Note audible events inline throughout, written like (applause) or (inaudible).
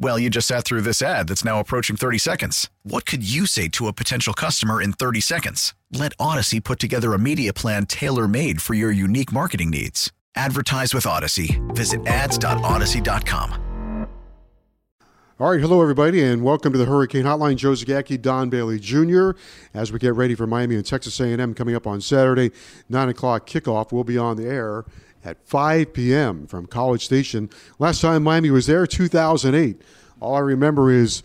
Well, you just sat through this ad that's now approaching 30 seconds. What could you say to a potential customer in 30 seconds? Let Audacy put together a media plan tailor made for your unique marketing needs. Advertise with Audacy. Visit ads.audacy.com. All right, hello everybody, and welcome to the Hurricane Hotline. Joe Zagacki, Don Bailey Jr. As we get ready for Miami and Texas A&M coming up on Saturday, nine o'clock kickoff. We'll be on the air at 5 p.m. from College Station. Last time Miami was there, 2008. All I remember is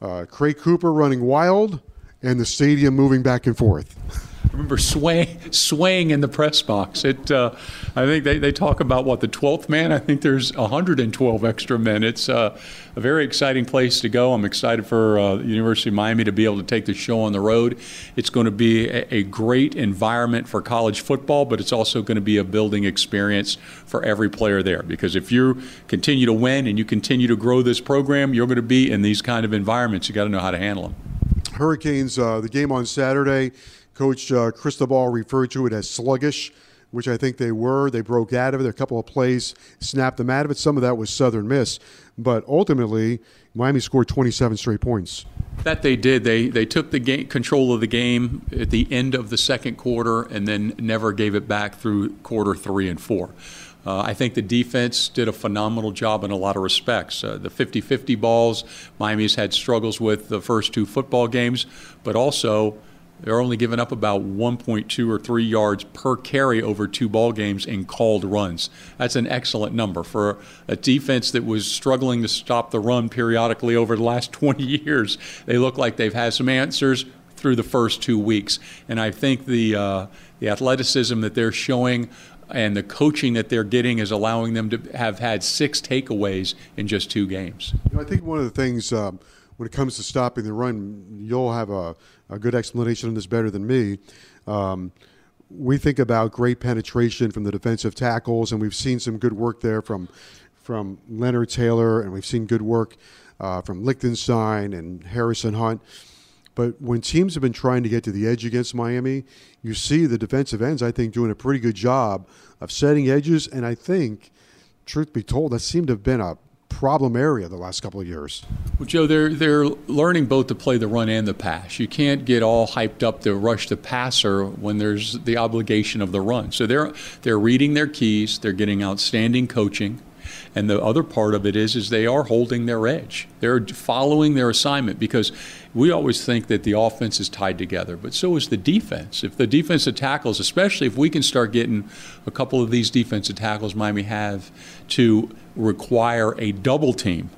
uh, Graig Cooper running wild and the stadium moving back and forth. (laughs) I remember swaying, swaying in the press box. It, uh, I think they, they talk about what the 12th man. I think there's 112 extra men. It's uh, a very exciting place to go. I'm excited for uh, the University of Miami to be able to take the show on the road. It's going to be a, a great environment for college football, but it's also going to be a building experience for every player there. Because if you continue to win and you continue to grow this program, you're going to be in these kind of environments. You got to know how to handle them. Hurricanes, uh, the game on Saturday. Coach uh, Cristobal referred to it as sluggish, which I think they were. They broke out of it. A couple of plays snapped them out of it. Some of that was Southern Miss. But ultimately, Miami scored 27 straight points. That they did. They they took the game, control of the game at the end of the second quarter and then never gave it back through quarter three and four. Uh, I think the defense did a phenomenal job in a lot of respects. Uh, the 50 50 balls, Miami's had struggles with the first two football games, but also they're only giving up about 1.2 or 3 yards per carry over two ball games in called runs. That's an excellent number for a defense that was struggling to stop the run periodically over the last (laughs) 20 years. They look like they've had some answers through the first two weeks, and I think the uh, the athleticism that they're showing and the coaching that they're getting is allowing them to have had six takeaways in just two games. You know, I think one of the things um, when it comes to stopping the run, you'll have a, a good explanation on this better than me. Um, we think about great penetration from the defensive tackles, and we've seen some good work there from from Leonard Taylor, and we've seen good work uh, from Lichtenstein and Harrison Hunt. But when teams have been trying to get to the edge against Miami, you see the defensive ends, I think, doing a pretty good job of setting edges. And I think, truth be told, that seemed to have been a problem area the last couple of years. Well, Joe, they're they're learning both to play the run and the pass. You can't get all hyped up to rush the passer when there's the obligation of the run. So they're they're reading their keys. They're getting outstanding coaching. And the other part of it is, is they are holding their edge. They're following their assignment because we always think that the offense is tied together, but so is the defense. If the defensive tackles, especially if we can start getting a couple of these defensive tackles Miami have to require a double team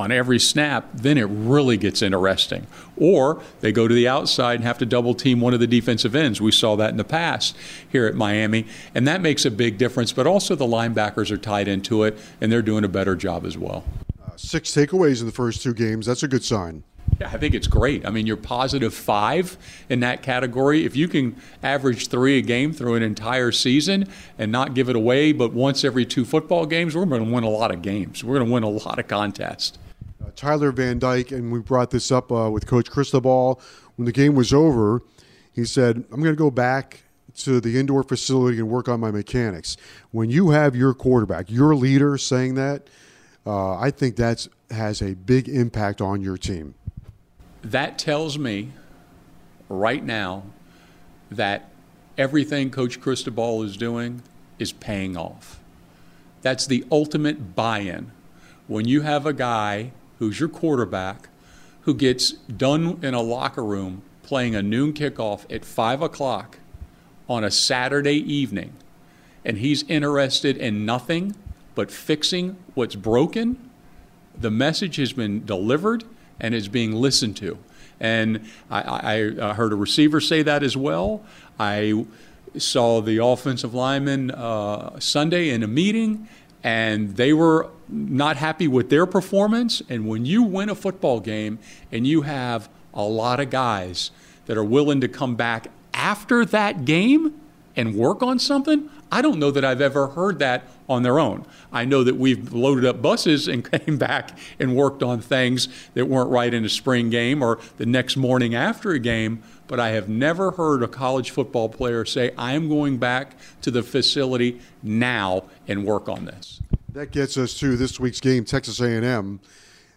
on every snap, then it really gets interesting. Or they go to the outside and have to double team one of the defensive ends. We saw that in the past here at Miami, and that makes a big difference. But also the linebackers are tied into it, and they're doing a better job as well. Uh, six takeaways in the first two games. That's a good sign. Yeah, I think it's great. I mean, you're positive five in that category. If you can average three a game through an entire season and not give it away, but once every two football games, we're going to win a lot of games. We're going to win a lot of contests. Tyler Van Dyke, and we brought this up uh, with Coach Cristobal when the game was over. He said, "I'm going to go back." To the indoor facility and work on my mechanics. When you have your quarterback, your leader saying that, uh, I think that has a big impact on your team that tells me right now that everything Coach Cristobal is doing is paying off. That's the ultimate buy in. When you have a guy who's your quarterback who gets done in a locker room playing a noon kickoff at 5 o'clock on a Saturday evening, and he's interested in nothing but fixing what's broken the message has been delivered and is being listened to. And I, I, heard a receiver say that as well. I saw the offensive lineman uh, Sunday in a meeting, and they were not happy with their performance. And when you win a football game and you have a lot of guys that are willing to come back after that game and work on something, I don't know that I've ever heard that on their own. I know that we've loaded up buses and (laughs) came back and worked on things that weren't right in a spring game or the next morning after a game, but I have never heard a college football player say, I am going back to the facility now and work on this. That gets us to this week's game, Texas A&M.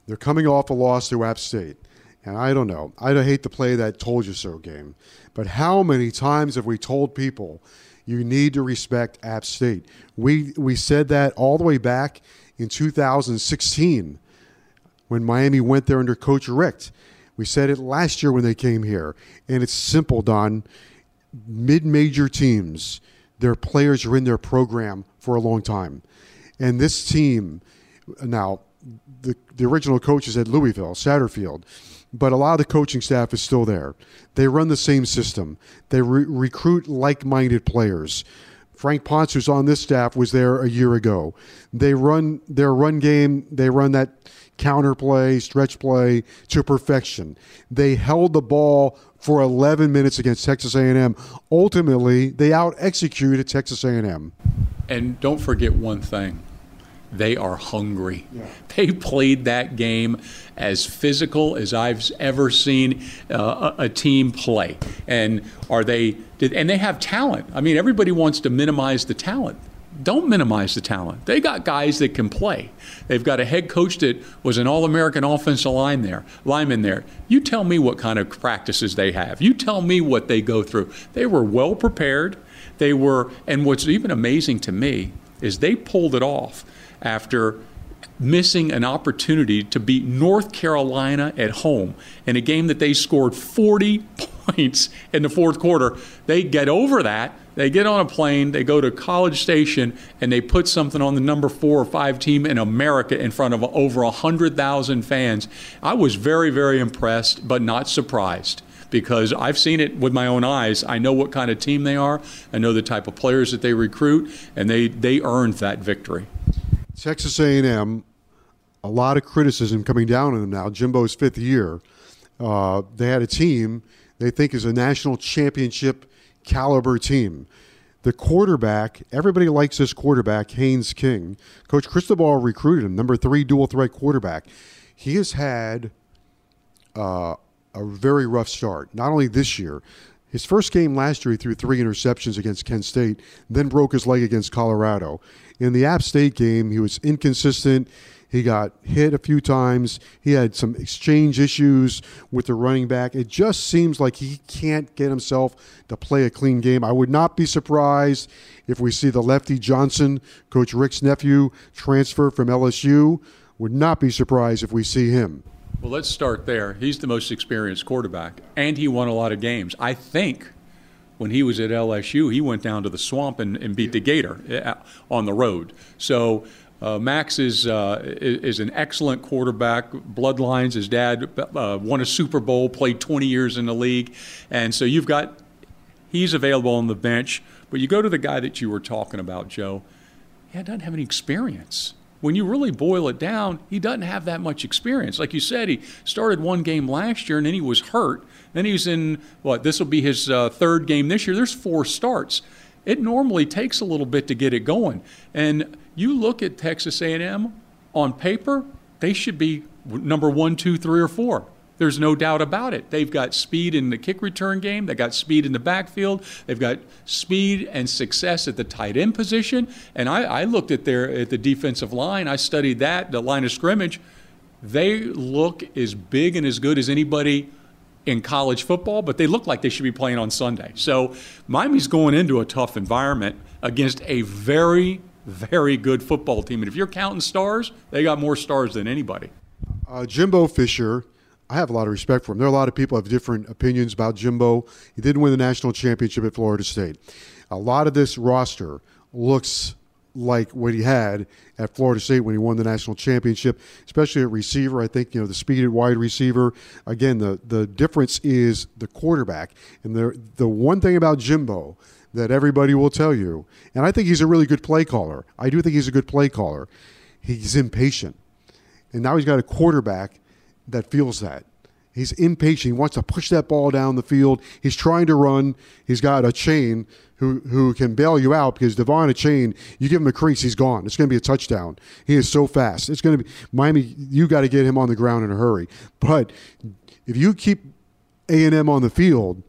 They're coming off a loss to App State. And I don't know. I'd hate to play that told you so game. But how many times have we told people – you need to respect App State. We we said that all the way back in 2016 when Miami went there under Coach Richt. We said it last year when they came here, and it's simple, Don. Mid-major teams, their players are in their program for a long time, and this team now the the original coach is at Louisville, Satterfield but a lot of the coaching staff is still there. They run the same system. They re- recruit like-minded players. Frank Ponce, who's on this staff, was there a year ago. They run their run game. They run that counter play, stretch play to perfection. They held the ball for 11 minutes against Texas A&M. Ultimately, they out executed Texas A&M. And don't forget one thing they are hungry. Yeah. They played that game as physical as I've ever seen uh, a, a, team play. And are they? Did, and they have talent. I mean, everybody wants to minimize the talent. Don't minimize the talent. They got guys that can play. They've got a head coach that was an All-American offensive line there, lineman there. You tell me what kind of practices they have. You tell me what they go through. They were well prepared. They were, and what's even amazing to me is they pulled it off after missing an opportunity to beat North Carolina at home in a game that they scored 40 (laughs) points in the fourth quarter. They get over that. They get on a plane, they go to College Station, and they put something on the number four or five team in America in front of over 100,000 fans. I was very, very impressed, but not surprised because I've seen it with my own eyes. I know what kind of team they are, I know the type of players that they recruit, and they, they earned that victory. Texas A&M, a lot of criticism coming down on them now. Jimbo's fifth year. Uh, they had a team they think is a national championship caliber team. The quarterback, everybody likes this quarterback, Haynes King. Coach Cristobal recruited him, number three dual threat quarterback. He has had uh, a very rough start, not only this year. His first game last year, he threw three interceptions against Kent State, then broke his leg against Colorado. In the App State game, he was inconsistent. He got hit a few times. He had some exchange issues with the running back. It just seems like he can't get himself to play a clean game. I would not be surprised if we see the lefty Johnson, Coach Rick's nephew, transfer from LSU. Would not be surprised if we see him. Well, let's start there. He's the most experienced quarterback, and he won a lot of games. I think when he was at LSU, he went down to the swamp and, and beat the Gator eh, on the road. So uh, Max is, uh, is an excellent quarterback. Bloodlines, his dad uh, won a Super Bowl, played 20 years in the league, and so you've got he's available on the bench. But you go to the guy that you were talking about, Joe. He doesn't have any experience when you really boil it down, he doesn't have that much experience. Like you said, he started one game last year and then he was hurt. Then he's in what this will be his uh, third game this year. There's four starts. It normally takes a little bit to get it going. And you look at Texas A&M on paper, they should be number one, two, three, or four. There's no doubt about it. They've got speed in the kick return game. They've got speed in the backfield. They've got speed and success at the tight end position. And I, I looked at their at the defensive line. I studied that, the line of scrimmage. They look as big and as good as anybody in college football, but they look like they should be playing on Sunday. So Miami's going into a tough environment against a very, very good football team. And if you're counting stars, they got more stars than anybody. Uh, Jimbo Fisher I have a lot of respect for him. There are a lot of people have different opinions about Jimbo. He didn't win the national championship at Florida State. A lot of this roster looks like what he had at Florida State when he won the national championship, especially at receiver. I think you know the speed at wide receiver. Again, the the difference is the quarterback. And the the one thing about Jimbo that everybody will tell you, and I think he's a really good play caller. I do think he's a good play caller. He's impatient, and now he's got a quarterback that feels that. He's impatient. He wants to push that ball down the field. He's trying to run. He's got Achane who who can bail you out because De'Von Achane, you give him a crease, he's gone. It's going to be a touchdown. He is so fast. It's going to be Miami. You got to get him on the ground in a hurry. But if you keep A and M on the field,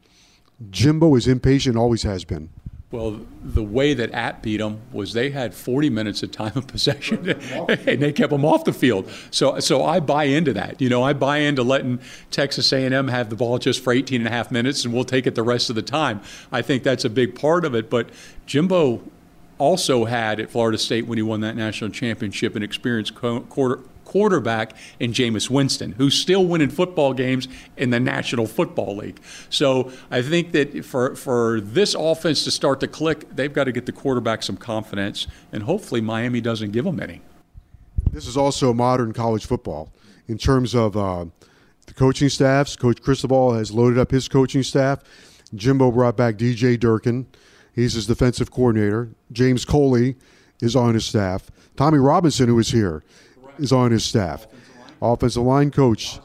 Jimbo is impatient. Always has been. Well, the way that App beat them was they had 40 minutes of time of possession, (laughs) and they kept them off the field. So, so I buy into that. You know, I buy into letting Texas A&M have the ball just for 18 and a half minutes, and we'll take it the rest of the time. I think that's a big part of it. But Jimbo also had at Florida State when he won that national championship an experienced quarter quarterback in Jameis Winston, who's still winning football games in the National Football League. So I think that for, for this offense to start to click, they've got to get the quarterback some confidence, and hopefully Miami doesn't give them any. This is also modern college football in terms of uh, the coaching staffs. Coach Cristobal has loaded up his coaching staff. Jimbo brought back DJ Durkin. He's his defensive coordinator. James Coley is on his staff. Tommy Robinson, who is here, is on his staff. Offensive line coach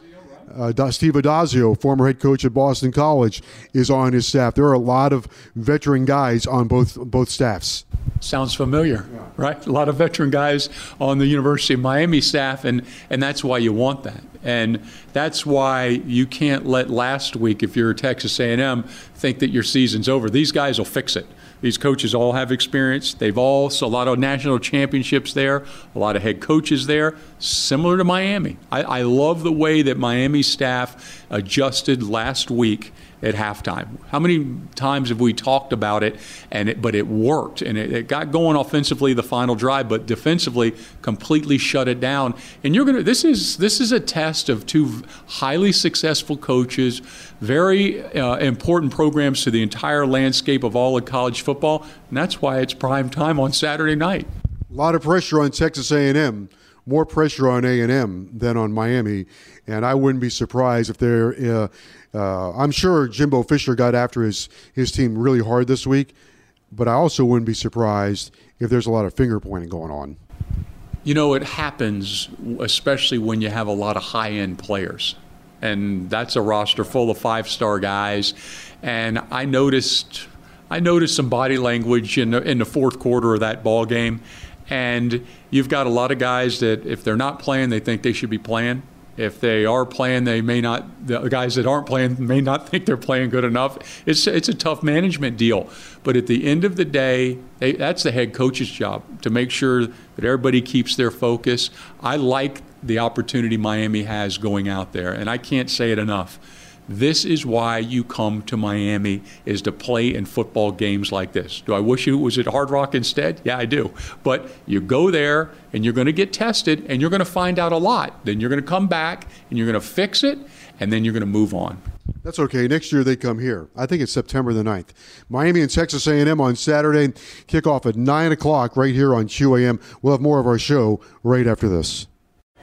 uh, Steve Addazio, former head coach at Boston College, is on his staff. There are a lot of veteran guys on both both staffs. Sounds familiar, right? A lot of veteran guys on the University of Miami staff, and and that's why you want that, and that's why you can't let last week, if you're Texas A&M, think that your season's over. These guys will fix it. These coaches all have experience. They've all so a lot of national championships there, a lot of head coaches there, similar to Miami. I, I love the way that Miami staff adjusted last week at halftime. How many times have we talked about it? And it, but it worked, and it, it, got going offensively the final drive, but defensively completely shut it down. And you're gonna. This is this is a test of two highly successful coaches, very uh, important programs to the entire landscape of all of college football, and that's why it's prime time on Saturday night. A lot of pressure on Texas A&M more pressure on A&M than on Miami, and I wouldn't be surprised if they're. Uh, uh, I'm sure Jimbo Fisher got after his his team really hard this week, but I also wouldn't be surprised if there's a lot of finger pointing going on. You know, it happens, especially when you have a lot of high end players, and that's a roster full of five star guys. And I noticed, I noticed some body language in the, in the fourth quarter of that ball game and you've got a lot of guys that if they're not playing, they think they should be playing. If they are playing, they may not. The guys that aren't playing (laughs) may not think they're playing good enough. It's it's a tough management deal. But at the end of the day, they, that's the head coach's job to make sure that everybody keeps their focus. I like the opportunity Miami has going out there, and I can't say it enough this is why you come to Miami is to play in football games like this. Do I wish it was at Hard Rock instead? Yeah, I do. But you go there and you're going to get tested and you're going to find out a lot. Then you're going to come back and you're going to fix it and then you're going to move on. That's okay. Next year they come here. I think it's September the 9th. Miami and Texas A&M on Saturday. Kickoff at 9 o'clock right here on QAM. We'll have more of our show right after this.